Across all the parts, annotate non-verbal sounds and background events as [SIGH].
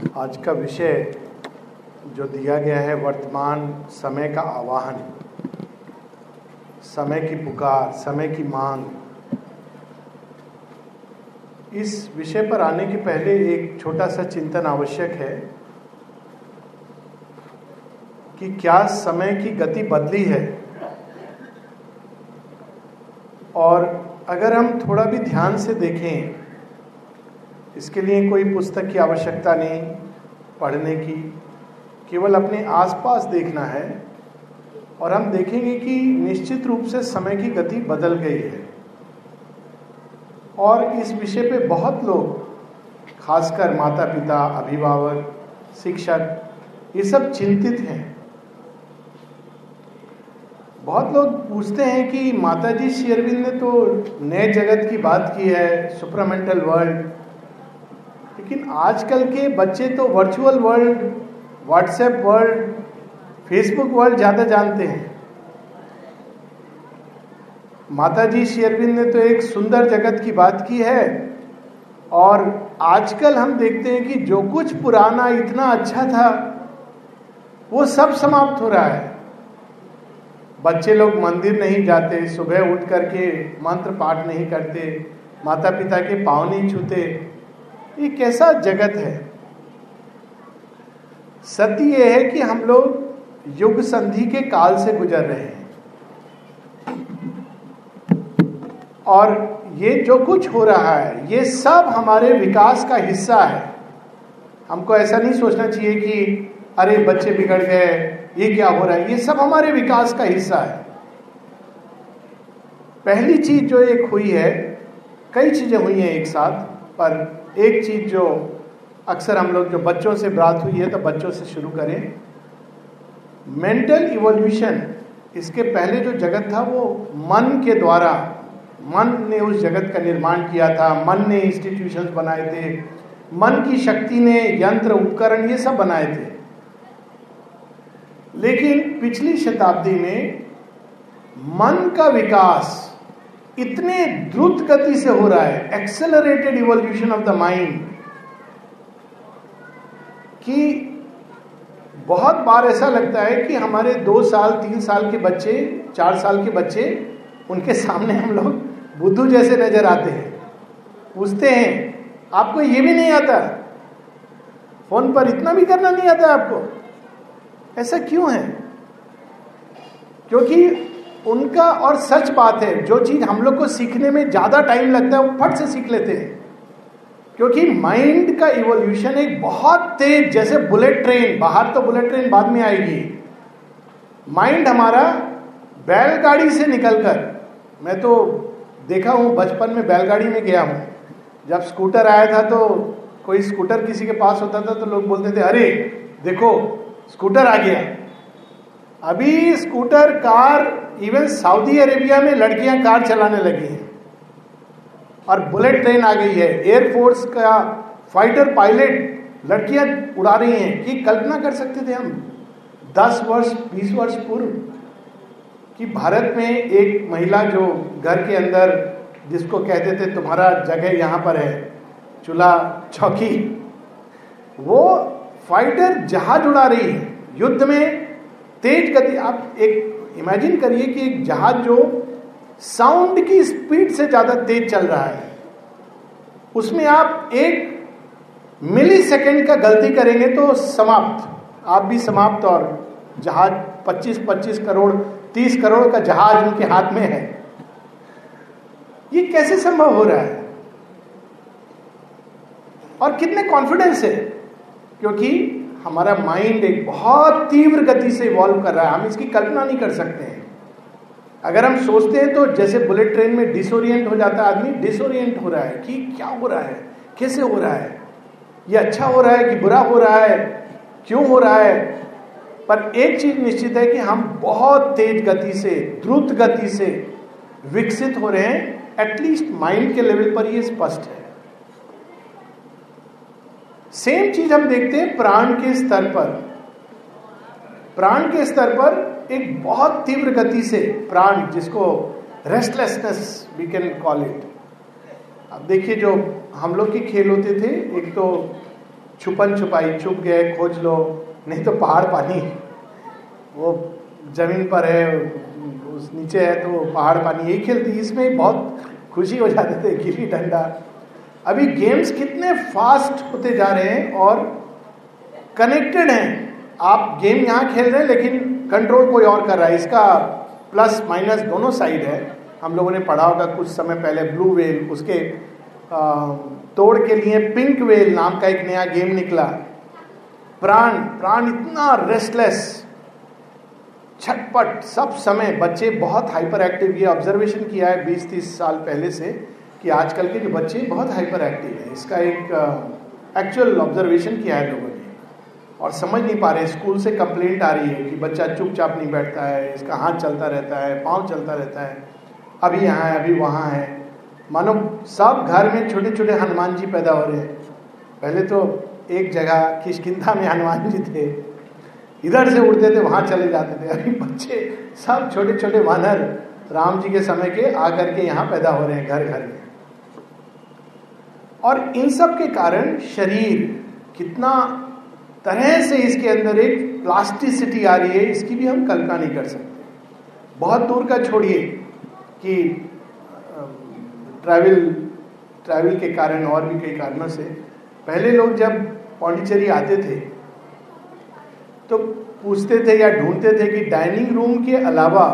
आज का विषय जो दिया गया है वर्तमान समय का आवाहन। समय की पुकार, समय की मांग। इस विषय पर आने के पहले एक छोटा सा चिंतन आवश्यक है कि क्या समय की गति बदली है? और अगर हम थोड़ा भी ध्यान से देखें इसके लिए कोई पुस्तक की आवश्यकता नहीं पढ़ने की। केवल अपने आसपास देखना है और हम देखेंगे कि निश्चित रूप से समय की गति बदल गई है। और इस विषय पे बहुत लोग, खासकर माता पिता अभिभावक, शिक्षक, ये सब चिंतित हैं। बहुत लोग पूछते हैं कि माता जी शेरविंद ने तो नए जगत की बात की है, सुपरामेंटल वर्ल्ड लेकिन आजकल के बच्चे तो virtual world WhatsApp world Facebook world ज़्यादा जानते हैं। माता जी शेरविंद ने तो एक सुंदर जगत की बात की है और आजकल हम देखते हैं कि जो कुछ पुराना इतना अच्छा था, वो सब समाप्त हो रहा है। बच्चे लोग मंदिर नहीं जाते, सुबह उठ करके मंत्र पाठ नहीं करते, माता पिता के पाँव नहीं छूते ये कैसा जगत है? सत्य यह है कि हम लोग युग संधि के काल से गुजर रहे हैं। और ये जो कुछ हो रहा है, ये सब हमारे विकास का हिस्सा है। हमको ऐसा नहीं सोचना चाहिए कि, अरे, बच्चे बिगड़ गए, ये क्या हो रहा है? ये सब हमारे विकास का हिस्सा है। पहली चीज़ जो एक हुई है, कई चीज़ें हुई हैं एक साथ, पर एक चीज़ जो अक्सर हम लोग, जो बच्चों से बात हुई है तो बच्चों से शुरू करें। मेंटल इवोल्यूशन इसके पहले जो जगत था, वो मन के द्वारा, मन ने उस जगत का निर्माण किया था, मन ने इंस्टीट्यूशन बनाए थे, मन की शक्ति ने यंत्र, उपकरण, ये सब बनाए थे। लेकिन पिछली शताब्दी में मन का विकास इतने द्रुत गति से हो रहा है accelerated evolution of the mind कि बहुत बार ऐसा लगता है कि हमारे दो साल, तीन साल के बच्चे, चार साल के बच्चे, उनके सामने हम लोग बुद्धू जैसे नज़र आते हैं। पूछते हैं, आपको ये भी नहीं आता? फ़ोन पर इतना भी करना नहीं आता आपको? ऐसा क्यों है? क्योंकि उनका और सच बात है, जो चीज़ हम लोग को सीखने में ज़्यादा टाइम लगता है, वो फट से सीख लेते हैं। क्योंकि माइंड का इवोल्यूशन एक बहुत तेज, जैसे बुलेट ट्रेन बाहर तो बुलेट ट्रेन बाद में आएगी। माइंड हमारा बैलगाड़ी से निकलकर, मैं तो देखा हूँ, बचपन में बैलगाड़ी में गया हूँ। जब स्कूटर आया था तो कोई स्कूटर किसी के पास होता था तो लोग बोलते थे, अरे, देखो स्कूटर आ गया। अभी scooter, car even Saudi Arabia में लड़कियाँ कार चलाने लगी हैं। और बुलेट ट्रेन आ गई है। एयरफोर्स का फाइटर पायलट लड़कियाँ उड़ा रही हैं। कि कल्पना कर सकते थे हम, दस वर्ष, बीस वर्ष पूर्व, कि भारत में एक महिला जो घर के अंदर, जिसको कहते थे, तुम्हारा जगह यहाँ पर है, चूल्हा चौकी, वो फाइटर जहाज़ उड़ा रही है। युद्ध में तेज गति, आप एक इमेजिन करिए कि एक जहाज़ जो साउंड की स्पीड से ज़्यादा तेज चल रहा है, उसमें आप एक मिली सेकेंड का गलती करेंगे तो समाप्त। आप भी समाप्त और जहाज़ 25-25 करोड़ 30 करोड़ का जहाज़ उनके हाथ में है। ये कैसे संभव हो रहा है? और कितने कॉन्फिडेंस है? क्योंकि हमारा माइंड एक बहुत तीव्र गति से इवॉल्व कर रहा है। हम इसकी कल्पना नहीं कर सकते हैं। अगर हम सोचते हैं तो जैसे बुलेट ट्रेन में डिसोरियंट हो जाता है आदमी डिसोरियंट हो रहा है कि क्या हो रहा है, कैसे हो रहा है? ये अच्छा हो रहा है कि बुरा हो रहा है? क्यों हो रहा है? पर एक चीज़ निश्चित है कि हम बहुत तेज गति से, द्रुत गति से विकसित हो रहे हैं एटलीस्ट माइंड के लेवल पर ये स्पष्ट है। सेम चीज़ हम देखते हैं प्राण के स्तर पर। प्राण के स्तर पर एक बहुत तीव्र गति से प्राण, जिसको restlessness we can call it अब देखिए जो हम लोग के खेल होते थे, एक तो छुपन छुपाई, छुप गए, खोज लो, नहीं तो पहाड़ पानी। वो ज़मीन पर है, उस नीचे है तो पहाड़ पानी, यही खेलती इसमें बहुत खुशी हो जाते थे, गिली डंडा। अभी गेम्स कितने फास्ट होते जा रहे हैं और कनेक्टेड हैं। आप गेम यहाँ खेल रहे हैं, लेकिन कंट्रोल कोई और कर रहा है। इसका प्लस माइनस दोनों साइड है। हम लोगों ने पढ़ा होगा कुछ समय पहले ब्लू वेल उसके तोड़ के लिए पिंक वेल नाम का एक नया गेम निकला। प्राण प्राण इतना रेस्टलेस छटपट, सब समय, बच्चे बहुत हाइपर एक्टिव ये ऑब्जर्वेशन किया है 20-30 साल पहले से। कि आजकल के जो बच्चे बहुत हाइपर एक्टिव है। इसका एक एक्चुअल ऑब्जर्वेशन किया है लोगों ने। और समझ नहीं पा रहे, स्कूल से कंप्लेंट आ रही है कि बच्चा चुपचाप नहीं बैठता है, इसका हाथ चलता रहता है, पाँव चलता रहता है, अभी यहाँ है, अभी वहाँ है। मानो, सब घर में छोटे छोटे हनुमान जी पैदा हो रहे हैं। पहले तो एक जगह किशकिंधा में हनुमान जी थे। इधर से उड़ते थे, वहाँ चले जाते थे। अभी बच्चे सब छोटे छोटे वानर राम जी के समय के आकर के यहाँ पैदा हो रहे हैं घर घर में। और इन सब के कारण शरीर कितना तरह से इसके अंदर एक प्लास्टिसिटी आ रही है, इसकी भी हम कल्पना नहीं कर सकते। बहुत दूर का छोड़िए कि ट्रैवल ट्रैवल के कारण और भी कई कारणों से पहले लोग जब पौंडीचेरी आते थे तो पूछते थे या ढूंढते थे कि डाइनिंग रूम के अलावा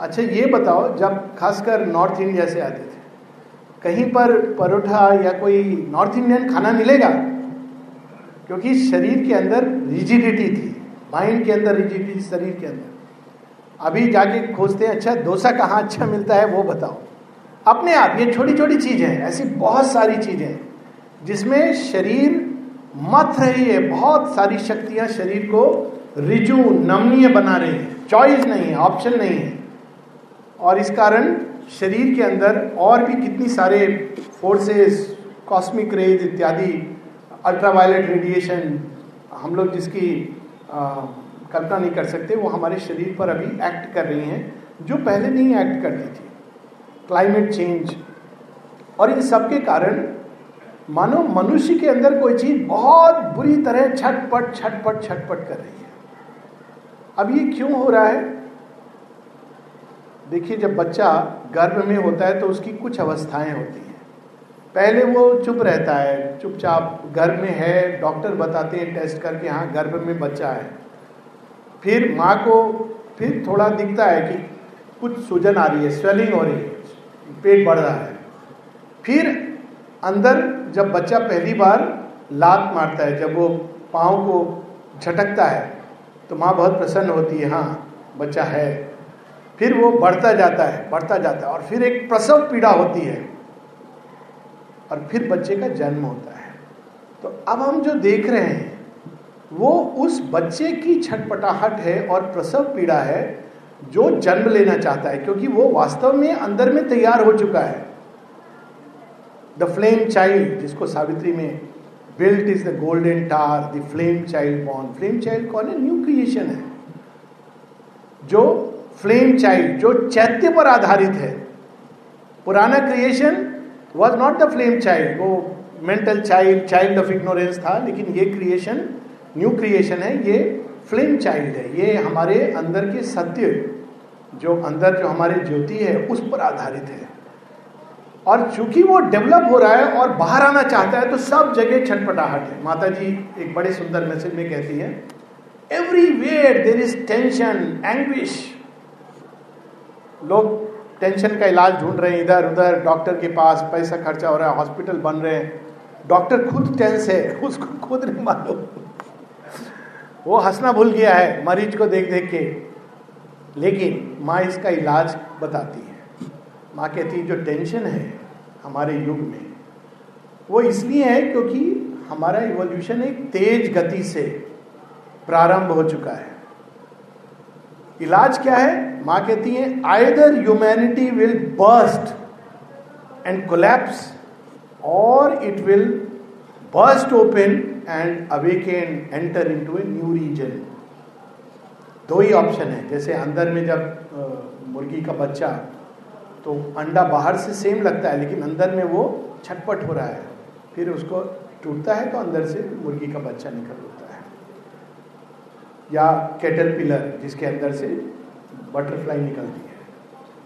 अच्छा ये बताओ, जब खासकर नॉर्थ इंडिया से आते थे कहीं पर परोठा या कोई नॉर्थ इंडियन खाना मिलेगा? क्योंकि शरीर के अंदर रिजिडिटी थी माइंड के अंदर रिजिडिटी शरीर के अंदर। अभी जाके खोजते हैं अच्छा डोसा कहाँ अच्छा मिलता है वो बताओ। अपने आप, ये छोटी छोटी चीज़ें हैं, ऐसी बहुत सारी चीज़ें हैं, जिसमें शरीर मत रही है बहुत सारी शक्तियाँ शरीर को रिजु, नमनीय बना रही है। चॉइस नहीं है ऑप्शन नहीं है। और इस कारण शरीर के अंदर और भी कितनी सारे फोर्सेस कॉस्मिक रेज इत्यादि अल्ट्रावायलेट रेडिएशन हम लोग जिसकी कल्पना नहीं कर सकते, वो हमारे शरीर पर अभी एक्ट कर रही हैं, जो पहले नहीं एक्ट करती थी। क्लाइमेट चेंज और इन सब के कारण, मानो मनुष्य के अंदर कोई चीज़ बहुत बुरी तरह छटपट छटपट छटपट कर रही है। अब ये क्यों हो रहा है? देखिए, जब बच्चा गर्भ में होता है तो उसकी कुछ अवस्थाएँ होती हैं। पहले वो चुप रहता है, चुपचाप गर्भ में है, डॉक्टर बताते हैं, टेस्ट करके हाँ गर्भ में बच्चा है। फिर माँ को, फिर थोड़ा दिखता है कि कुछ सूजन आ रही है, स्वेलिंग हो रही है, पेट बढ़ रहा है। फिर अंदर जब बच्चा पहली बार लात मारता है, जब वो पाँव को झटकता है तो माँ बहुत प्रसन्न होती है हाँ बच्चा है। फिर वो बढ़ता जाता है, बढ़ता जाता है और फिर एक प्रसव पीड़ा होती है और फिर बच्चे का जन्म होता है। तो अब हम जो देख रहे हैं, वो उस बच्चे की छटपटाहट है और प्रसव पीड़ा है जो जन्म लेना चाहता है, क्योंकि वो वास्तव में अंदर में तैयार हो चुका है। द फ्लेम चाइल्ड जिसको सावित्री में built is the golden tar the flame child born flame child कौन है? न्यू क्रिएशन है, जो फ्लेम चाइल्ड, जो चैत्य पर आधारित है। पुराना creation was not the flame child वो mental child child of ignorance था, लेकिन ये क्रिएशन न्यू क्रिएशन है, ये फ्लेम चाइल्ड है। ये हमारे अंदर के सत्य, जो अंदर जो हमारे ज्योति है, उस पर आधारित है। और चूँकि वो डेवलप हो रहा है और बाहर आना चाहता है तो सब जगह छटपटाहट है। माता जी एक बड़े सुंदर मैसेज में कहती है everywhere there is tension anguish लोग टेंशन का इलाज ढूंढ रहे हैं इधर, उधर डॉक्टर के पास, पैसा खर्चा हो रहा है हॉस्पिटल बन रहे हैं। डॉक्टर खुद टेंस है, [LAUGHS] उसको खुद नहीं मालूम। वो हंसना भूल गया है, मरीज़ को देख देख के। लेकिन माँ इसका इलाज बताती है। माँ कहती है, जो टेंशन है हमारे युग में, वो इसलिए है क्योंकि हमारा इवोल्यूशन एक तेज गति से प्रारंभ हो चुका है। इलाज क्या है? माँ कहती है either humanity will burst and collapse और it will burst open and awaken enter into a new region दो ही ऑप्शन है। जैसे अंदर में जब मुर्गी का बच्चा तो अंडा बाहर से सेम लगता है, लेकिन अंदर में वो छटपट हो रहा है। फिर उसको टूटता है तो अंदर से मुर्गी का बच्चा निकल होता है। या कैटर पिलर जिसके अंदर से बटरफ्लाई निकलती है।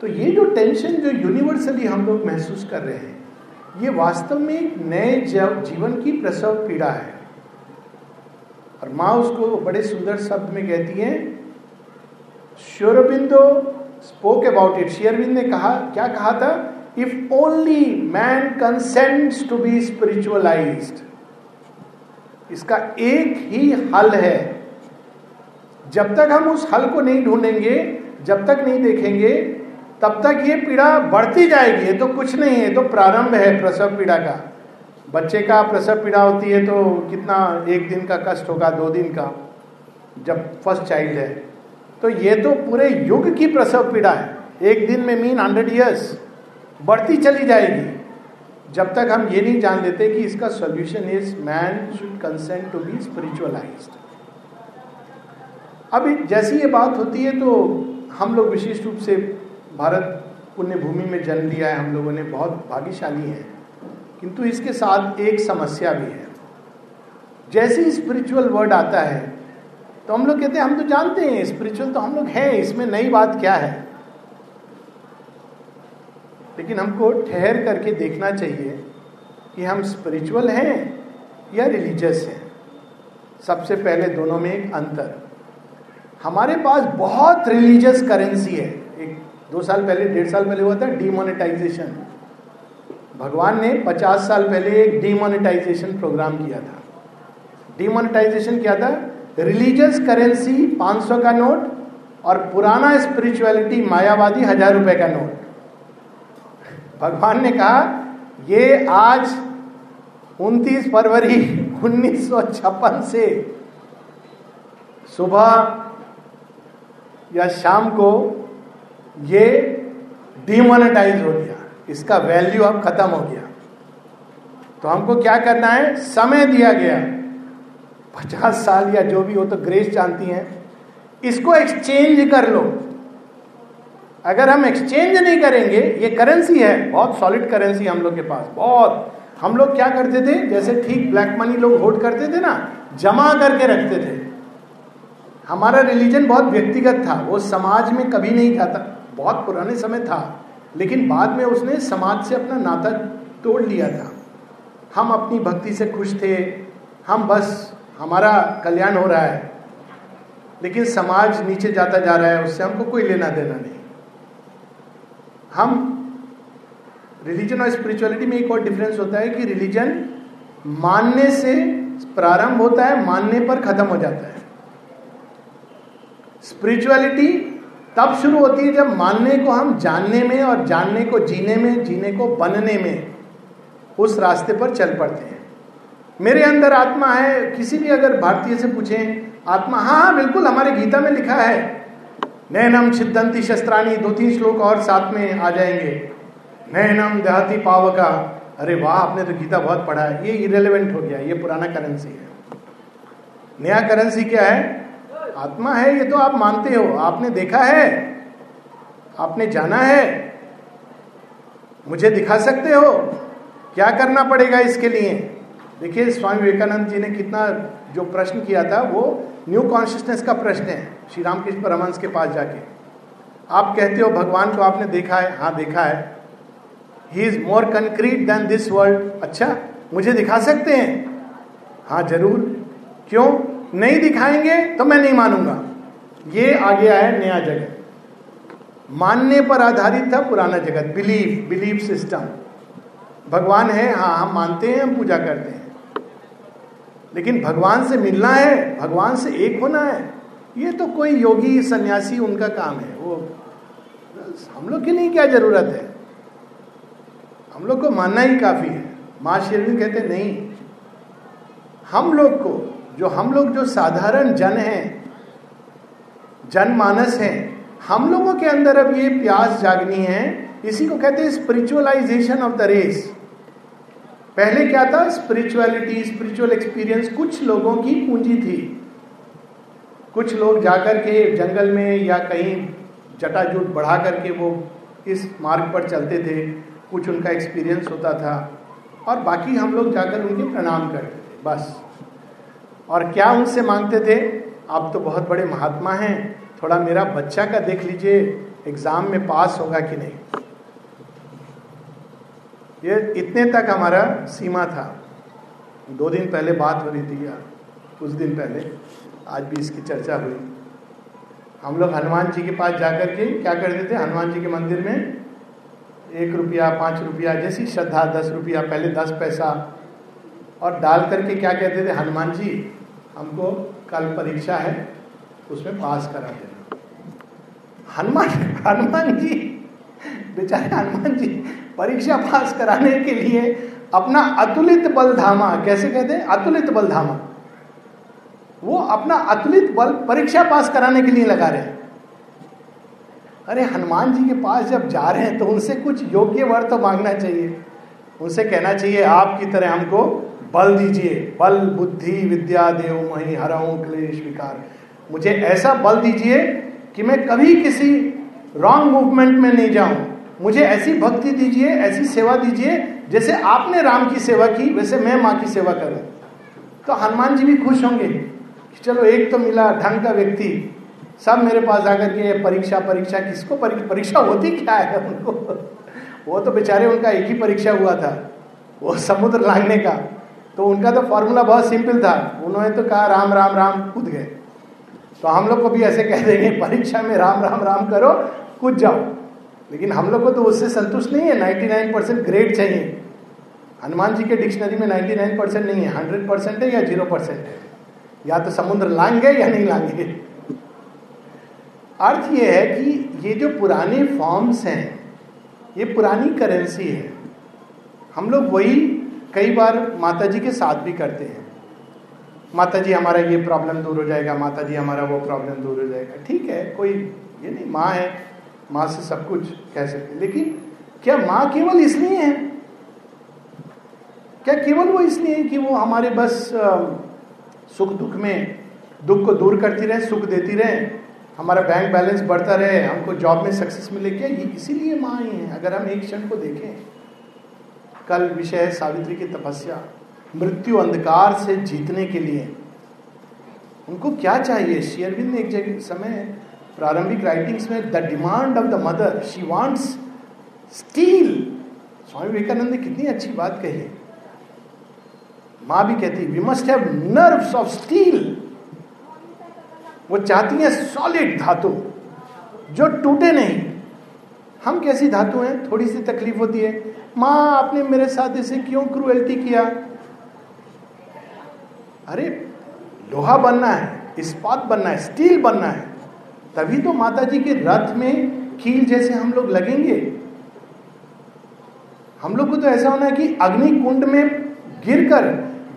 तो ये जो टेंशन जो यूनिवर्सली हम लोग महसूस कर रहे हैं, ये वास्तव में एक नए जीवन की प्रसव पीड़ा है। और माँ उसको बड़े सुंदर शब्द में कहती है श्योरबिंदो स्पोक अबाउट इट शेयरविंद ने कहा, क्या कहा था? If only man consents to be spiritualise इसका एक ही हल है। जब तक हम उस हल को नहीं ढूंढेंगे जब तक नहीं देखेंगे, तब तक ये पीड़ा बढ़ती जाएगी। ये तो कुछ नहीं है तो प्रारंभ है प्रसव पीड़ा का। बच्चे का प्रसव पीड़ा होती है तो कितना एक दिन का कष्ट होगा, दो दिन का, जब फ़र्स्ट चाइल्ड है। तो ये तो पूरे युग की प्रसव पीड़ा है। एक दिन में मीन हंड्रेड ईयर्स बढ़ती चली जाएगी। जब तक हम ये नहीं जान लेते कि इसका solution is man should consent to be spiritualise अब जैसी ये बात होती है तो हम लोग विशेष रूप से भारत पुण्य भूमि में जन्म लिया है, हम लोगों ने, बहुत भाग्यशाली है। किंतु इसके साथ एक समस्या भी है। जैसे ही स्पिरिचुअल वर्ड आता है तो हम लोग कहते हैं, हम तो जानते हैं स्पिरिचुअल तो हम लोग हैं, इसमें नई बात क्या है? लेकिन हमको ठहर करके देखना चाहिए कि हम स्पिरिचुअल हैं या रिलीजियस हैं। सबसे पहले दोनों में एक अंतर। हमारे पास बहुत रिलीजियस करेंसी है। एक, दो साल पहले, डेढ़ साल पहले हुआ था डीमोनेटाइजेशन भगवान ने पचास साल पहले एक डीमोनेटाइजेशन प्रोग्राम किया था। डीमोनेटाइजेशन क्या था? रिलीजियस करेंसी 500 का नोट और पुराना स्पिरिचुअलिटी मायावादी हज़ार रुपए का नोट। भगवान ने कहा, ये आज 29 फरवरी उन्नीस सौ छप्पन से सुबह या शाम को ये डिमोनेटाइज हो गया। इसका वैल्यू अब खत्म हो गया। तो हमको क्या करना है? समय दिया गया। पचास साल या जो भी हो तो ग्रेस जानती हैं। इसको एक्सचेंज कर लो। अगर हम एक्सचेंज नहीं करेंगे, ये करेंसी है, बहुत सॉलिड करेंसी हम लोग के पास, बहुत। हम लोग क्या करते थे? जैसे ठीक ब्लैक मनी लोग होल्ड करते थे ना, जमा करके रखते थे। हमारा रिलीजन बहुत व्यक्तिगत था। वो समाज में कभी नहीं जाता। बहुत पुराने समय था। लेकिन बाद में उसने समाज से अपना नाता तोड़ लिया था। हम अपनी भक्ति से खुश थे। हम बस, हमारा कल्याण हो रहा है। लेकिन समाज नीचे जाता जा रहा है। उससे हमको कोई लेना देना नहीं। हम रिलीजन और स्पिरिचुअलिटी में एक और डिफरेंस होता है कि रिलीजन मानने से प्रारंभ होता है, मानने पर खत्म हो जाता है। स्पिरिचुअलिटी तब शुरू होती है जब मानने को हम जानने में और जानने को जीने में, जीने को बनने में उस रास्ते पर चल पड़ते हैं। मेरे अंदर आत्मा है, किसी भी अगर भारतीय से पूछे, आत्मा हाँ हाँ बिल्कुल, हमारे गीता में लिखा है। नैनम छिदंती शस्त्राणी, दो तीन श्लोक और साथ में आ जाएँगे। नैनम देहाती पावका। अरे वाह, आपने तो गीता बहुत पढ़ा है। ये इरेलीवेंट हो गया, ये पुराना करेंसी है। नया करेंसी क्या है? आत्मा है, ये तो आप मानते हो। आपने देखा है, आपने जाना है। मुझे दिखा सकते हो? क्या करना पड़ेगा इसके लिए? देखिए, स्वामी विवेकानंद जी ने कितना जो प्रश्न किया था, वो न्यू कॉन्शियसनेस का प्रश्न है, श्री रामकृष्ण परमहंस के पास जाके। आप कहते हो, भगवान को आपने देखा है? हाँ देखा है। He is more concrete than this world अच्छा मुझे दिखा सकते हैं? हाँ ज़रूर। क्यों? नहीं दिखाएँगे तो मैं नहीं मानूँगा। ये आ गया है नया जगत। मानने पर आधारित था पुराना जगत बिलीफ बिलीफ सिस्टम भगवान है हाँ हम मानते हैं, हम पूजा करते हैं। लेकिन भगवान से मिलना है, भगवान से एक होना है, ये तो कोई योगी, सन्यासी, उनका काम है। वो, हम लोग के लिए क्या ज़रूरत है? हम लोग को मानना ही काफ़ी है। माँ शेरविन कहते नहीं, हम लोग को जो हम लोग जो साधारण जन हैं, जनमानस हैं, हम लोगों के अंदर अब ये प्यास जागनी है। इसी को कहते हैं स्पिरिचुअलाइजेशन ऑफ़ द रेस पहले क्या था? स्पिरिचुअलिटी स्पिरिचुअल एक्सपीरियंस कुछ लोगों की पूंजी थी। कुछ लोग जाकर के जंगल में या कहीं जटाजूट बढ़ा करके वो इस मार्ग पर चलते थे। कुछ उनका एक्सपीरियंस होता था। और बाकी हम लोग जाकर उनके प्रणाम करते थे। बस। और क्या उनसे मांगते थे? आप तो बहुत बड़े महात्मा हैं। थोड़ा मेरा बच्चा का देख लीजिए, एग्ज़ाम में पास होगा कि नहीं। ये इतने तक हमारा सीमा था। दो दिन पहले बात हो रही थी या कुछ दिन पहले, आज भी इसकी चर्चा हुई। हम लोग हनुमान जी के पास जाकर के क्या करते थे? हनुमान जी के मंदिर में एक रुपया, पाँच रुपया जैसी श्रद्धा, दस रुपया, पहले दस पैसा और डाल करके क्या कहते थे, हनुमान जी, हमको कल परीक्षा है, उसमें पास करा देना। हनुमान हनुमान जी, बेचारे हनुमान जी, परीक्षा पास कराने के लिए अपना अतुलित बल धामा कैसे कहते हैं? अतुलित बल धामा वो अपना अतुलित बल परीक्षा पास कराने के लिए लगा रहे हैं। अरे, हनुमान जी के पास जब जा रहे हैं तो उनसे कुछ योग्य वर तो मांगना चाहिए। उनसे कहना चाहिए, आपकी तरह हमको बल दीजिए। बल, बुद्धि, विद्या, देव, मही हराऊ क्लेश, विकार। मुझे ऐसा बल दीजिए कि मैं कभी किसी रॉन्ग मूवमेंट में नहीं जाऊँ। मुझे ऐसी भक्ति दीजिए, ऐसी सेवा दीजिए, जैसे आपने राम की सेवा की, वैसे मैं माँ की सेवा करूँ। तो हनुमान जी भी खुश होंगे कि चलो एक तो मिला ढंग का व्यक्ति। सब मेरे पास आकर के, परीक्षा परीक्षा, किसको परीक्षा होती क्या है उनको? वो तो बेचारे उनका एक ही परीक्षा हुआ था, वो समुद्र लांगने का। तो उनका तो फॉर्मूला बहुत सिंपल था। उन्होंने तो कहा, राम राम राम, कूद गए। तो हम लोग को भी ऐसे कह देंगे, परीक्षा में राम राम राम करो, कूद जाओ। लेकिन हम लोग को तो उससे संतुष्ट नहीं है। 99 परसेंट ग्रेड चाहिए। हनुमान जी के डिक्शनरी में 99 परसेंट नहीं है। 100 परसेंट है या ज़ीरो परसेंट है? या तो समुद्र लाएँगे या नहीं लाएँगे अर्थ ये है कि ये जो पुराने फॉर्म्स हैं, ये पुरानी करेंसी है। हम लोग वही कई बार माता जी के साथ भी करते हैं। माता जी हमारा ये प्रॉब्लम दूर हो जाएगा माता जी हमारा वो प्रॉब्लम दूर हो जाएगा। ठीक है, कोई ये नहीं, माँ है, माँ से सब कुछ कह सकते लेकिन क्या माँ केवल इसलिए है? क्या केवल वो इसलिए है कि वो हमारे बस सुख दुख में, दुख को दूर करती रहे, सुख देती रहे, हमारा बैंक बैलेंस बढ़ता रहे, हमको जॉब में सक्सेस मिले? क्या ये इसीलिए माँ ही है? अगर हम एक क्षण को देखें कल विषय है सावित्री की तपस्या, मृत्यु अंधकार से जीतने के लिए। उनको क्या चाहिए? शेयरविंद ने एक जगह, समय प्रारंभिक राइटिंग्स में the demand of the mother she wants steel Swami Vivekananda ने कितनी अच्छी बात कही। माँ भी कहती we must have nerves of steel वो चाहती है सॉलिड धातु, जो टूटे नहीं। हम कैसी धातु हैं? थोड़ी सी तकलीफ़ होती है। माँ, आपने मेरे साथ इसे क्यों क्रूएल्टी किया? अरे, लोहा बनना है, इस्पात बनना है स्टील बनना है। तभी तो माता जी के रथ में कील जैसे हम लोग लगेंगे। हम लोग को तो ऐसा होना है कि अग्नि कुंड में गिरकर,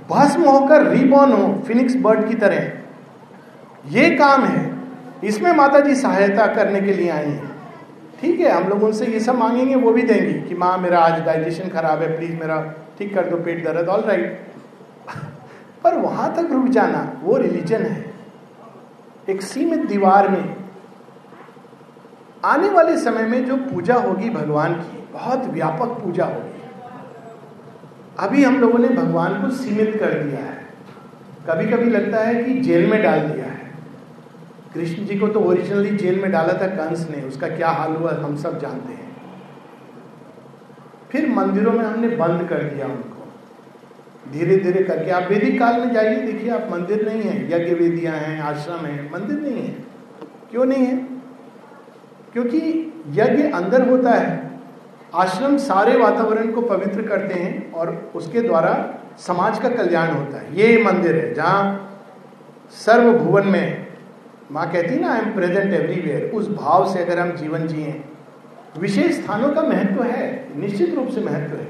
भस्म होकर रिबॉर्न हो फिनिक्स बर्ड की तरह। ये काम है। इसमें माता जी सहायता करने के लिए आई हैं। ठीक है, हम लोग उनसे ये सब मांगेंगे, वो भी देंगे कि माँ, मेरा आज डाइजेशन खराब है प्लीज़ मेरा ठीक कर दो, पेट दर्द ऑल राइट [LAUGHS] पर वहाँ तक रुक जाना, वो रिलीजन है। एक सीमित दीवार में, आने वाले समय में जो पूजा होगी भगवान की, बहुत व्यापक पूजा होगी। अभी हम लोगों ने भगवान को सीमित कर दिया है। कभी कभी लगता है कि जेल में डाल दिया। कृष्ण जी को तो ओरिजिनली जेल में डाला था कंस ने, उसका क्या हाल हुआ हम सब जानते हैं। फिर मंदिरों में हमने बंद कर दिया उनको। धीरे धीरे करके, आप वैदिक काल में जाइए, देखिए आप मंदिर नहीं है यज्ञ वेदियाँ हैं, आश्रम है, मंदिर नहीं है। क्यों नहीं है? क्योंकि यज्ञ अंदर होता है, आश्रम सारे वातावरण को पवित्र करते हैं और उसके द्वारा समाज का कल्याण होता है। ये मंदिर है जहाँ सर्वभुवन में माँ कहती ना आई एम प्रेजेंट एवरीवेयर उस भाव से अगर हम जीवन जिए, विशेष स्थानों का महत्व है, निश्चित रूप से महत्व है।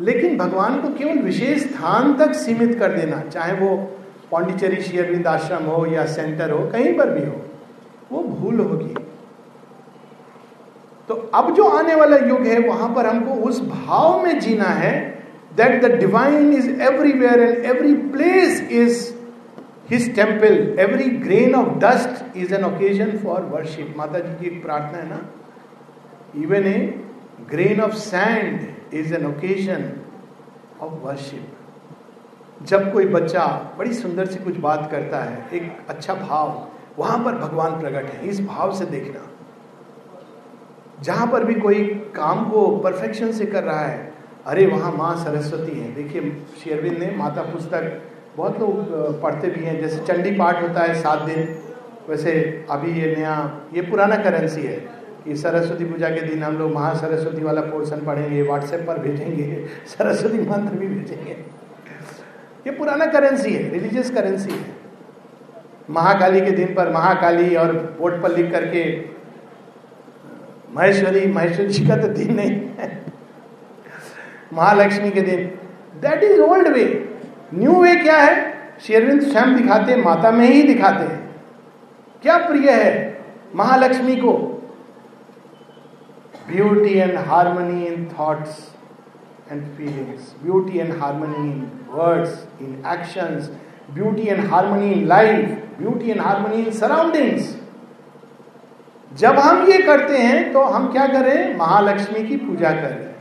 लेकिन भगवान को केवल विशेष स्थान तक सीमित कर देना, चाहे वो पौंडिचेरी शेयरविंद आश्रम हो या सेंटर हो, कहीं पर भी हो, वो भूल होगी। तो अब जो आने वाला युग है, वहाँ पर हमको उस भाव में जीना है that the divine is everywhere and every place is his temple every grain of dust is an occasion for worship माता जी की एक प्रार्थना है ना even a grain of sand is an occasion of worship जब कोई बच्चा बड़ी सुंदर सी कुछ बात करता है, एक अच्छा भाव, वहाँ पर भगवान प्रकट है। इस भाव से देखना। जहाँ पर भी कोई काम को परफेक्शन से कर रहा है, अरे वहाँ माँ सरस्वती है। देखिए शेरविंद ने माता पुस्तक बहुत लोग पढ़ते भी हैं। जैसे चंडी पाठ होता है सात दिन। वैसे अभी ये नया, ये पुराना करेंसी है कि सरस्वती पूजा के दिन हम लोग महासरस्वती वाला पोर्शन पढ़ेंगे व्हाट्सएप पर भेजेंगे, [LAUGHS] सरस्वती मंत्र भी भेजेंगे। ये पुराना करेंसी है रिलीजियस करेंसी है। महाकाली के दिन पर महाकाली और बोर्ड पर लिख करके, महेश्वरी महेश्वरी जी का तो दिन नहीं है। महालक्ष्मी के दिन। That is old way new way क्या है? शेरविंद स्वयं दिखाते, माता में ही दिखाते हैं। क्या प्रिय है महालक्ष्मी को? Beauty and harmony in thoughts and feelings beauty and harmony in words in actions beauty and harmony in life beauty and harmony in surroundings जब हम ये करते हैं तो हम क्या करें? महालक्ष्मी की पूजा करें।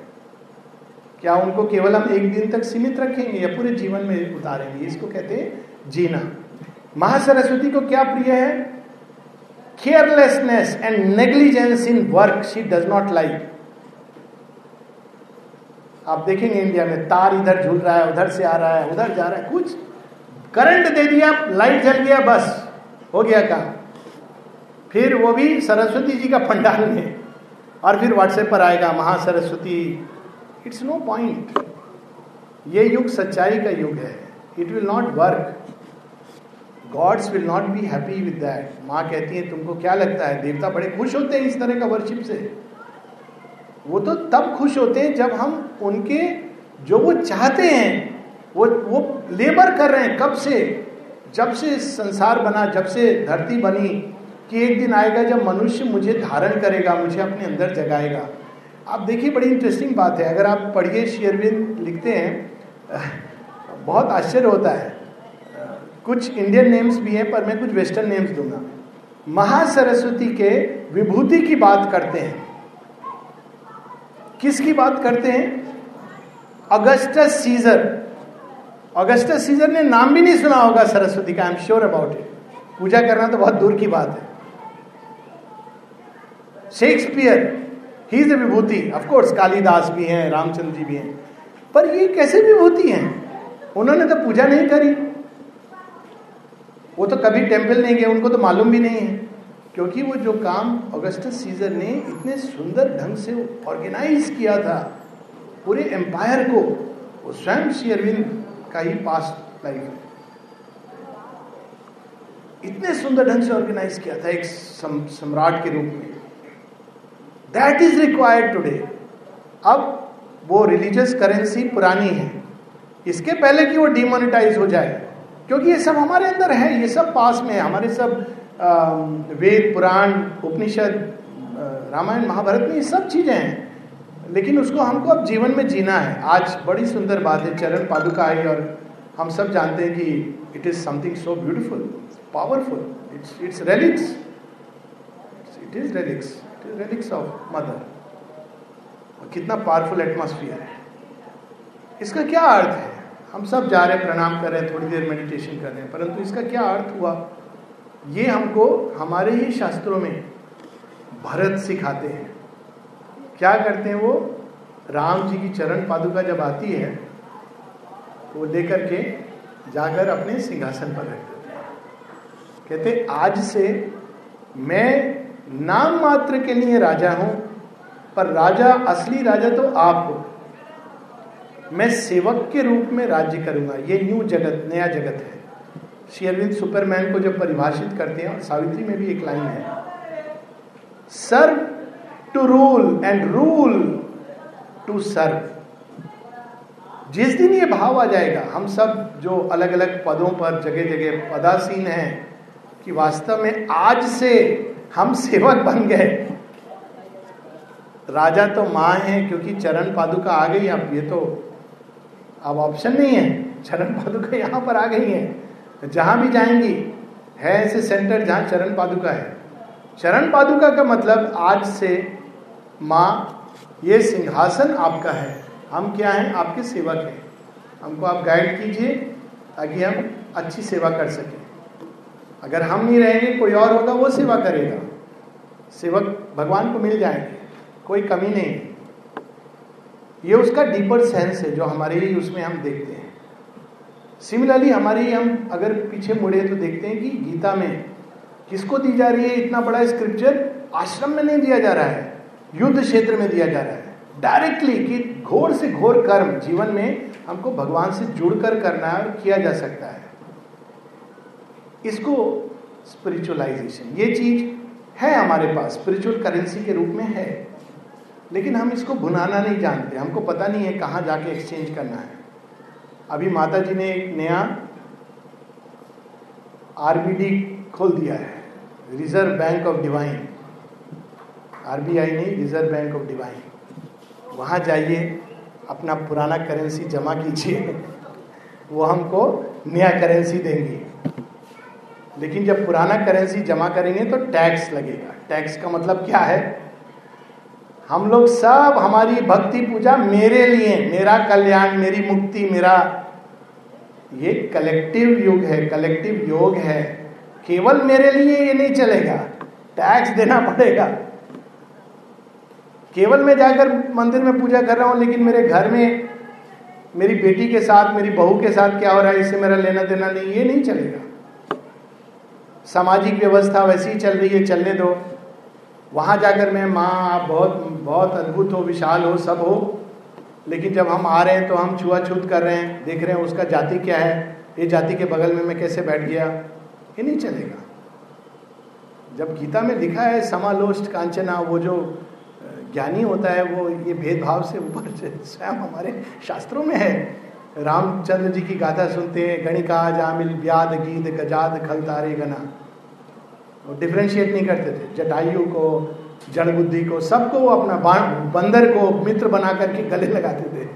क्या उनको केवल हम एक दिन तक सीमित रखेंगे या पूरे जीवन में उतारेंगे? इसको कहते हैं जीना। महासरस्वती को क्या प्रिय है? Carelessness and negligence in work she does not like आप देखेंगे इंडिया में, तार इधर झूल रहा है, उधर से आ रहा है, उधर जा रहा है, कुछ करंट दे दिया लाइट जल गया, बस, हो गया काम। फिर वो भी सरस्वती जी का पंडाल में, और फिर व्हाट्सएप पर आएगा, महासरस्वती इट्स नो पॉइंट ये युग सच्चाई का युग है। It will not work gods will not be happy with that माँ कहती है, तुमको क्या लगता है? देवता बड़े खुश होते हैं इस तरह का वर्शिप से। वो तो तब खुश होते हैं जब हम उनके जो वो चाहते हैं, वो वो लेबर कर रहे हैं। कब से? जब से संसार बना, जब से धरती बनी कि एक दिन आएगा जब मनुष्य मुझे धारण करेगा, मुझे अपने अंदर जगाएगा। आप देखिए, बड़ी इंटरेस्टिंग बात है। अगर आप पढ़िए शेयरविंद लिखते हैं, बहुत आश्चर्य होता है। कुछ इंडियन नेम्स भी हैं, पर मैं कुछ वेस्टर्न नेम्स दूँगा। महासरस्वती के विभूति की बात करते हैं। किसकी बात करते हैं? अगस्टस सीजर अगस्टस सीजर ने नाम भी नहीं सुना होगा सरस्वती का I am sure about it पूजा करना तो बहुत दूर की बात है। शेक्सपियर ही इज़ ए विभूति ऑफकोर्स कालिदास भी हैं रामचंद्र जी भी हैं. पर ये कैसे विभूति हैं? उन्होंने तो पूजा नहीं करी. वो तो कभी टेंपल नहीं गए, उनको तो मालूम भी नहीं है. क्योंकि वो जो काम अगस्टस सीजर ने इतने सुंदर ढंग से ऑर्गेनाइज किया था, पूरे एम्पायर को, वो स्वयं श्री अरविंद का ही पास्ट लाइफ है. इतने सुंदर ढंग से ऑर्गेनाइज किया था एक सम्राट के रूप में. दैट इज़ रिक्वायर्ड टुडे अब वो रिलीजियस करेंसी पुरानी है। इसके पहले कि वो डिमोनिटाइज हो जाए, क्योंकि ये सब हमारे अंदर है, ये सब पास में है, हमारे सब वेद, पुराण, उपनिषद रामायण, महाभारत में ये सब चीज़ें हैं। लेकिन उसको हमको अब जीवन में जीना है। आज बड़ी सुंदर बात है चरण पादुका आई और हम सब जानते हैं कि it is something so beautiful powerful it's it's relics it is relics relics of mother कितना पावरफुल एटमोस्फियर है। इसका क्या अर्थ है? हम सब जा रहे हैं, प्रणाम कर रहे हैं, थोड़ी देर मेडिटेशन कर रहे हैं, परंतु इसका क्या अर्थ हुआ? ये हमको हमारे ही शास्त्रों में भरत सिखाते हैं। क्या करते हैं वो? राम जी की चरण पादुका जब आती है तो वो लेकर के जाकर अपने सिंहासन पर रख हैं। कहते आज से मैं नाम मात्र के लिए राजा हूँ, पर राजा, असली राजा तो आप हो। मैं सेवक के रूप में राज्य करूँगा। ये न्यू जगत, नया जगत है। श्री अरविंद सुपरमैन को जब परिभाषित करते हैं सावित्री में भी एक लाइन है serve to rule and rule to serve जिस दिन ये भाव आ जाएगा, हम सब जो अलग अलग पदों पर जगह जगह पदासीन हैं, कि वास्तव में आज से हम सेवक बन गए। राजा तो माँ है, क्योंकि चरण पादुका आ गई। अब ये तो अब ऑप्शन नहीं है। चरण पादुका यहाँ पर आ गई है। जहाँ भी जाएँगी, है ऐसे सेंटर जहाँ चरण पादुका है। चरण पादुका का मतलब आज से माँ, ये सिंहासन आपका है। हम क्या हैं? आपके सेवक हैं। हमको आप गाइड कीजिए, ताकि हम अच्छी सेवा कर सकें। अगर हम नहीं रहेंगे, कोई और होगा, वो सेवा करेगा। सेवक भगवान को मिल जाएँगे, कोई कमी नहीं। ये उसका डीपर सेंस है, जो हमारे ही उसमें हम देखते हैं। सिमिलरली हमारी हम अगर पीछे मुड़े तो देखते हैं कि गीता में किसको दी जा रही है इतना बड़ा स्क्रिप्चर आश्रम में नहीं दिया जा रहा है, युद्ध क्षेत्र में दिया जा रहा है। डायरेक्टली कि घोर से घोर कर्म जीवन में हमको भगवान से जुड़कर करना है और किया जा सकता है। इसको स्पिरिचुअलाइजेशन ये चीज़ है हमारे पास स्पिरिचुअल करेंसी के रूप में है। लेकिन हम इसको भुनाना नहीं जानते, हमको पता नहीं है कहाँ जाके एक्सचेंज करना है। अभी माता जी ने एक नया आरबीडी खोल दिया है reserve bank of divine RBI नहीं रिज़र्व बैंक ऑफ़ डिवाइन वहाँ जाइए, अपना पुराना करेंसी जमा कीजिए, वो हमको नया करेंसी देंगे। लेकिन जब पुराना करेंसी जमा करेंगे तो टैक्स लगेगा। टैक्स का मतलब क्या है? हम लोग सब हमारी भक्ति पूजा मेरे लिए, मेरा कल्याण, मेरी मुक्ति, मेरा ये कलेक्टिव युग है, कलेक्टिव योग है। केवल मेरे लिए ये नहीं चलेगा, टैक्स देना पड़ेगा। केवल मैं जाकर मंदिर में पूजा कर रहा हूँ, लेकिन मेरे घर में मेरी बेटी के साथ, मेरी बहू के साथ क्या हो रहा है? इससे मेरा लेना देना नहीं, ये नहीं चलेगा। सामाजिक व्यवस्था वैसी ही चल रही है, चलने दो। वहाँ जाकर मैं, माँ, आप बहुत बहुत अद्भुत हो, विशाल हो, सब हो। लेकिन जब हम आ रहे हैं तो हम छुआछूत कर रहे हैं, देख रहे हैं उसका जाति क्या है, ये जाति के बगल में मैं कैसे बैठ गया? ये नहीं चलेगा। जब गीता में लिखा है, समालोष्ट कांचना, वो जो ज्ञानी होता है, वो ये भेदभाव से ऊपर [LAUGHS] स्वयं हमारे शास्त्रों में है। रामचंद्र जी की गाथा सुनते हैं, गणिका, जामिल, ब्याद, गीत, गजाद, खल, तारे, गना। वो डिफ्रेंशिएट नहीं करते थे। जटायु को जड़ बुद्धि को, सबको वो अपना बंदर को, मित्र बना करके गले लगाते थे।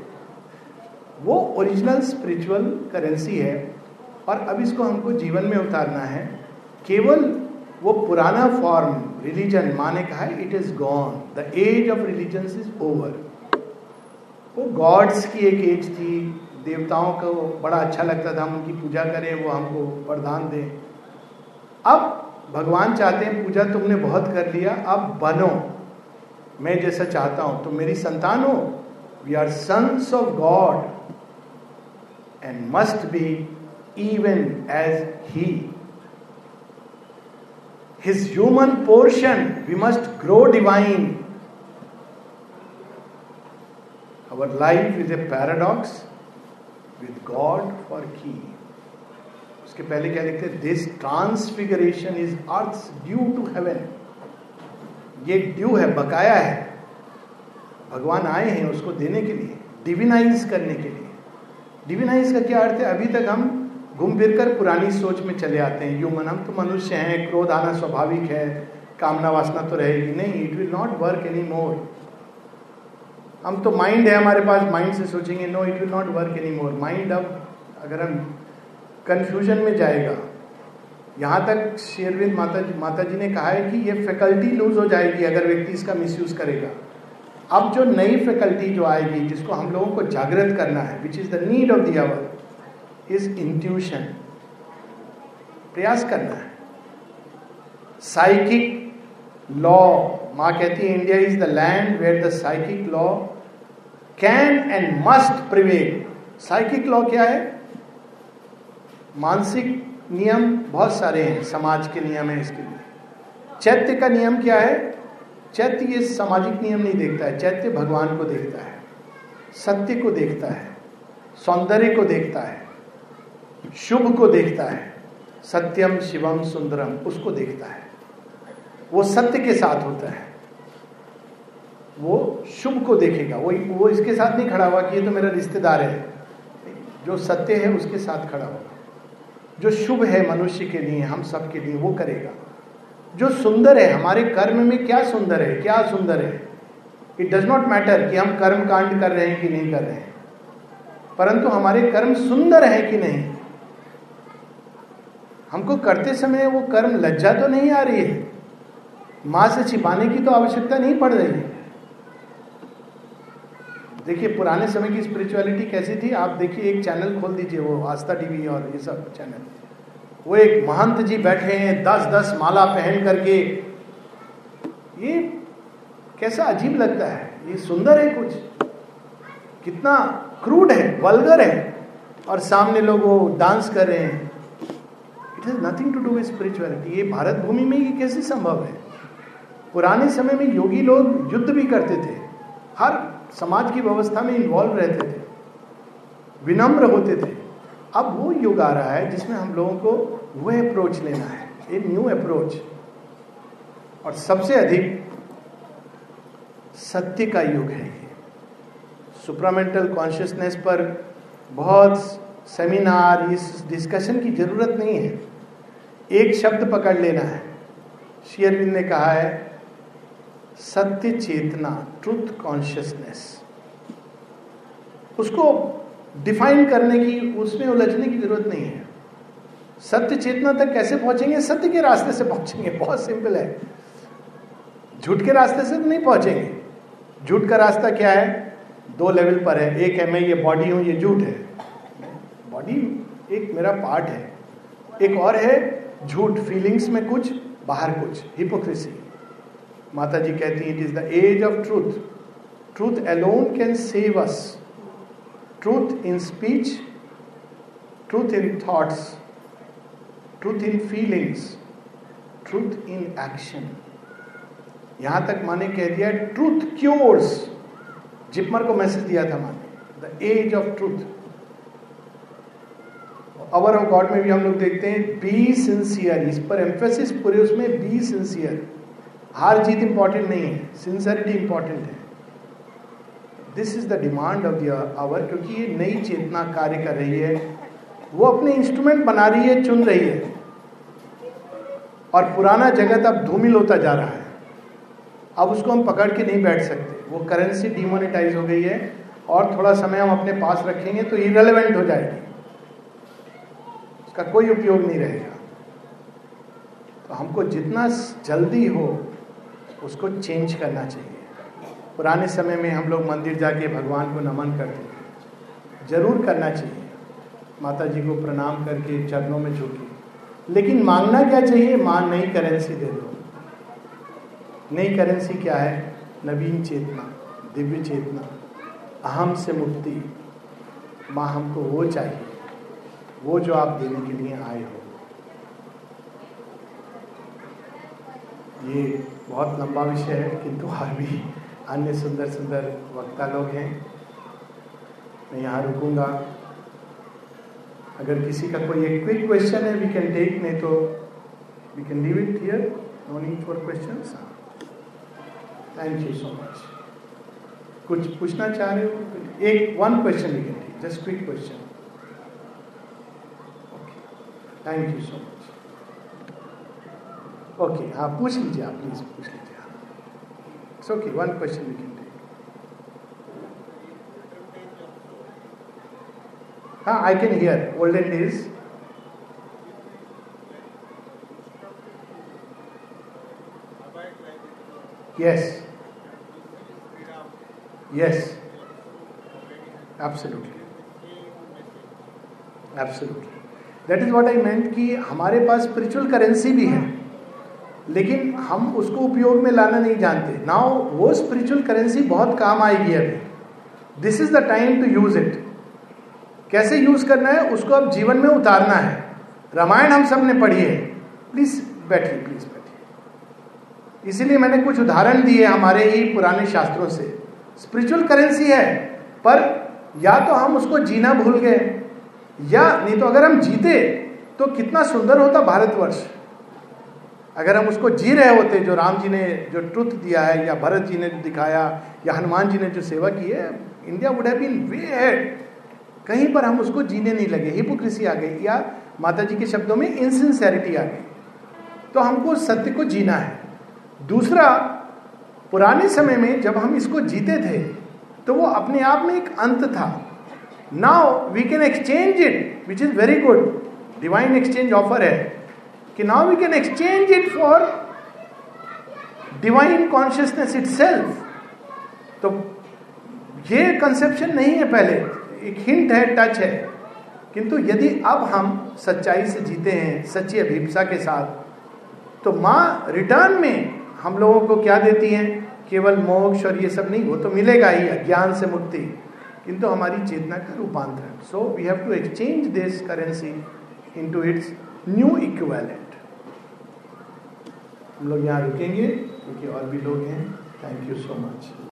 वो ओरिजिनल स्पिरिचुअल करेंसी है, और अब इसको हमको जीवन में उतारना है। केवल वो पुराना फॉर्म रिलीजन माँ ने कहा it is gone the age of religion is over वो गॉड्स की एक एज थी देवताओं को बड़ा अच्छा लगता था, हम उनकी पूजा करें, वो हमको वरदान दें। अब भगवान चाहते हैं पूजा तुमने बहुत कर लिया, अब बनो। मैं जैसा चाहता हूँ तो मेरी संतान हो। We are sons of God and must be even as he his human portion, we must grow divine. Our life is a paradox. With god for key. उसके पहले क्या लिखते हैं? This transfiguration is earth due to heaven ये due है, बकाया है। भगवान आए हैं उसको देने के लिए डिविनाइज करने के लिए। डिविनाइज का क्या अर्थ है? अभी तक हम घूम फिर कर पुरानी सोच में चले आते हैं। ह्यूमन हम तो मनुष्य हैं, क्रोध आना स्वाभाविक है, कामना वासना तो रहेगी नहीं। It will not work any more हम तो माइंड है हमारे पास माइंड से सोचेंगे no it will not work any more mind अब, अगर हम कंफ्यूजन में जाएगा, यहाँ तक शेरविंद माता माता जी ने कहा है कि ये फैकल्टी लूज हो जाएगी अगर व्यक्ति इसका मिसयूज करेगा। अब जो नई फैकल्टी जो आएगी, जिसको हम लोगों को जागृत करना है which is the need of the hour is intuition प्रयास करना है। साइकिक लॉ माँ कहती है India is the land where the psychic law can and must prevail psychic law क्या है? मानसिक नियम बहुत सारे हैं, समाज के नियम है इसके लिए। चैत्य का नियम क्या है? चैत्य ये सामाजिक नियम नहीं देखता है, चैत्य भगवान को देखता है, सत्य को देखता है, सौंदर्य को देखता है, शुभ को देखता है, सत्यम, शिवम, सुंदरम, उसको देखता है। वो सत्य के साथ होता है। वो शुभ को देखेगा। वो वो इसके साथ नहीं खड़ा हुआ कि ये तो मेरा रिश्तेदार है। जो सत्य है, उसके साथ खड़ा होगा। जो शुभ है, मनुष्य के लिए, हम सब के लिए, वो करेगा। जो सुंदर है, हमारे कर्म में क्या सुंदर है, क्या सुंदर है? इट डज नॉट मैटर कि हम कर्म कांड कर रहे हैं कि नहीं कर रहे हैं। परंतु हमारे कर्म सुंदर है कि नहीं? हमको करते समय वो कर्म लज्जा तो नहीं आ रही है। माँ से छिपाने की तो आवश्यकता नहीं पड़ रही देखिए, पुराने समय की स्पिरिचुअलिटी कैसी थी? आप देखिए, एक चैनल खोल दीजिए, वो आस्था टीवी और ये सब चैनल वो एक महंत जी बैठे हैं दस दस माला पहन करके। ये कैसा अजीब लगता है। ये सुंदर है कुछ। कितना क्रूड है वल्गर है। और सामने लोग वो डांस कर रहे हैं। It has nothing to do spirituality ये भारत भूमि में ये कैसे संभव है? पुराने समय में योगी लोग युद्ध भी करते थे। हर समाज की व्यवस्था में इन्वॉल्व रहते थे। विनम्र होते थे। अब वो युग आ रहा है जिसमें हम लोगों को वह अप्रोच लेना है ए न्यू अप्रोच और सबसे अधिक सत्य का युग है ये। सुप्रामेंटल कॉन्शियसनेस पर बहुत सेमिनार इस डिस्कशन की ज़रूरत नहीं है। एक शब्द पकड़ लेना है। शेयरविंद ने कहा है सत्य चेतना ट्रुथ कॉन्शियसनेस उसको डिफाइन करने की, उसमें उलझने की ज़रूरत नहीं है। सत्य चेतना तक कैसे पहुँचेंगे? सत्य के रास्ते से पहुँचेंगे। बहुत सिंपल है। झूठ के रास्ते से तो नहीं पहुँचेंगे। झूठ का रास्ता क्या है? दो लेवल पर है। एक है, मैं ये बॉडी हूँ, ये झूठ है। बॉडी एक मेरा पार्ट है। एक और है, झूठ फीलिंग्स में कुछ, बाहर कुछ हिपोक्रेसी माता जी कहती it is the age of truth truth alone can save us truth in speech truth in thoughts truth in feelings truth in action यहाँ तक माने कह दिया ट्रूथ क्योर्स जिपमर को मैसेज दिया था माने the age of truth hour of God में भी हम लोग देखते हैं बी सिंसियर इस पर एम्फेसिस पूरे उसमें बी सिंसियर हार जीत इंपॉर्टेंट नहीं है सिंसियरिटी इंपॉर्टेंट है। This is the demand of the hour क्योंकि ये नई चेतना कार्य कर रही है। वो अपने इंस्ट्रूमेंट बना रही है, चुन रही है। और पुराना जगत अब धूमिल होता जा रहा है। अब उसको हम पकड़ के नहीं बैठ सकते। वो करेंसी डिमोनेटाइज हो गई है, और थोड़ा समय हम अपने पास रखेंगे तो इरेलीवेंट हो जाएगी। उसका कोई उपयोग नहीं रहेगा। तो हमको जितना जल्दी हो उसको चेंज करना चाहिए। पुराने समय में हम लोग मंदिर जाके भगवान को नमन करते थे। ज़रूर करना चाहिए। माता जी को प्रणाम करके चरणों में झुके। लेकिन मांगना क्या चाहिए? माँ नई करेंसी दे दो। नई करेंसी क्या है? नवीन चेतना, दिव्य चेतना, अहम से मुक्ति। माँ हमको वो चाहिए, वो जो आप देने के लिए आए हो। ये बहुत लंबा विषय है, किंतु और भी अन्य सुंदर सुंदर वक्ता लोग हैं। मैं यहाँ रुकूँगा। अगर किसी का कोई एक क्विक क्वेश्चन है वी कैन टेक नहीं तो we can leave it here no need for question thank you so much कुछ पूछना चाह रहे हो? एक one question we just quick question thank you so much okay हाँ पूछ लीजिए आप प्लीज़ पूछ लीजिए आप it's okay one question we can take हाँ I can hear olden days yes. Yes. Absolutely. Absolutely. That is what I meant कि हमारे पास स्पिरिचुअल करेंसी भी है। लेकिन हम उसको उपयोग में लाना नहीं जानते। नाउ वो स्पिरिचुअल करेंसी बहुत काम आएगी अभी। This is the time to use it कैसे यूज़ करना है? उसको अब जीवन में उतारना है। रामायण हम सबने पढ़ी है। प्लीज़ बैठिए प्लीज़ बैठिए। इसीलिए मैंने कुछ उदाहरण दिए हमारे ही पुराने शास्त्रों से। स्पिरिचुअल करेंसी है, पर या तो हम उसको जीना भूल गए, या नहीं तो अगर हम जीते तो कितना सुंदर होता भारतवर्ष। अगर हम उसको जी रहे होते, जो राम जी ने जो ट्रुथ दिया है, या भरत जी ने जो दिखाया, या हनुमान जी ने जो सेवा की है India would have been way head कहीं पर हम उसको जीने नहीं लगे। हिपोक्रेसी आ गई, या माता जी के शब्दों में इनसिंसेरिटी आ गई। तो हमको सत्य को जीना है। दूसरा, पुराने समय में जब हम इसको जीते थे तो वो अपने आप में एक अंत था। Now we can exchange it which is very good divine exchange offer है। कि now we can exchange it for divine consciousness itself तो ये कंसेप्शन नहीं है पहले। एक हिंट है टच है। किंतु यदि अब हम सच्चाई से जीते हैं, सच्ची अभिप्सा के साथ तो माँ रिटर्न में हम लोगों को क्या देती हैं? केवल मोक्ष और ये सब नहीं, वो तो मिलेगा ही, अज्ञान से मुक्ति। किंतु हमारी चेतना का रूपांतरण। So we have to exchange this currency into its new equivalent हम लोग यहाँ रुकेंगे क्योंकि और भी लोग हैं। Thank you so much